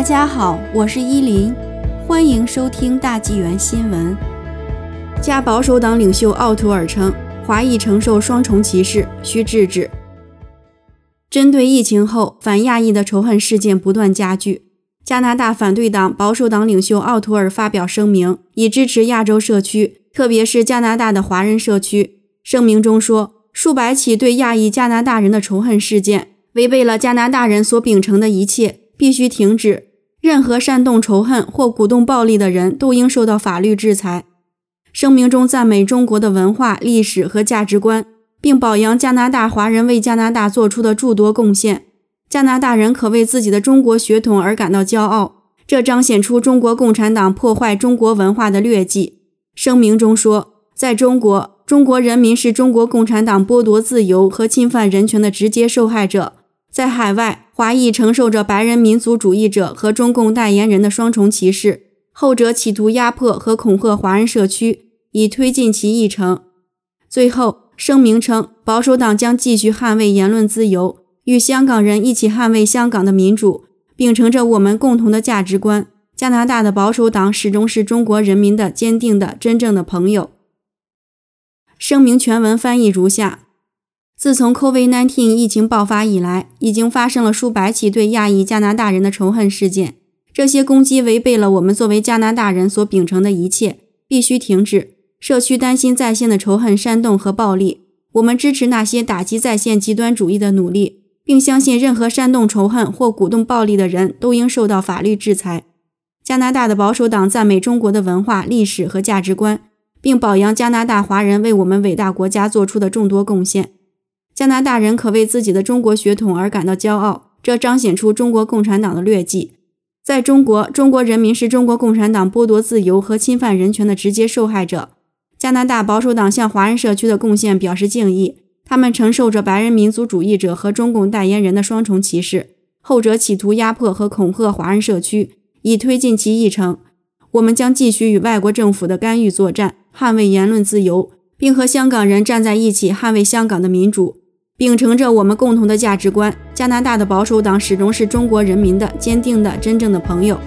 大家好，我是依林，欢迎收听大纪元新闻。加保守党领袖奥图尔称，华裔承受双重歧视，需制止。针对疫情后反亚裔的仇恨事件不断加剧，加拿大反对党保守党领袖奥图尔发表声明，以支持亚洲社区，特别是加拿大的华人社区。声明中说，数百起对亚裔加拿大人的仇恨事件违背了加拿大人所秉承的一切，必须停止。任何煽动仇恨或鼓动暴力的人都应受到法律制裁。声明中赞美中国的文化、历史和价值观。并表扬加拿大华人为加拿大做出的诸多贡献。加拿大人可为自己的中国血统而感到骄傲，这彰显出中国共产党破坏中国文化的劣迹。声明中说，在中国，中国人民是中国共产党剥夺自由和侵犯人权的直接受害者；在海外，华裔承受着白人民族主义者和中共代言人的双重歧视，后者企图压迫和恐吓华人社区，以推进其议程。最后。声明称，保守党将继续捍卫言论自由，与香港人一起捍卫香港的民主，秉承着我们共同的价值观。加拿大的保守党始终是中国人民的坚定的、真正的朋友。声明全文翻译如下：自从 COVID-19 疫情爆发以来，已经发生了数百起对亚裔加拿大人的仇恨事件，这些攻击违背了我们作为加拿大人所秉承的一切，必须停止。社区担心在线的仇恨煽动和暴力，我们支持那些打击在线极端主义的努力，并相信任何煽动仇恨或鼓动暴力的人都应受到法律制裁。加拿大的保守党赞美中国的文化、历史和价值观，并表扬加拿大华人为我们伟大国家做出的众多贡献。加拿大人可为自己的中国血统而感到骄傲，这彰显出中国共产党的劣迹。在中国，中国人民是中国共产党剥夺自由和侵犯人权的直接受害者。加拿大保守党向华人社区的贡献表示敬意。他们承受着白人民族主义者和中共代言人的双重歧视，后者企图压迫和恐吓华人社区，以推进其议程。我们将继续与外国政府的干预作战，捍卫言论自由，并和香港人站在一起捍卫香港的民主，秉承着我们共同的价值观。加拿大的保守党始终是中国人民的坚定的、真正的朋友。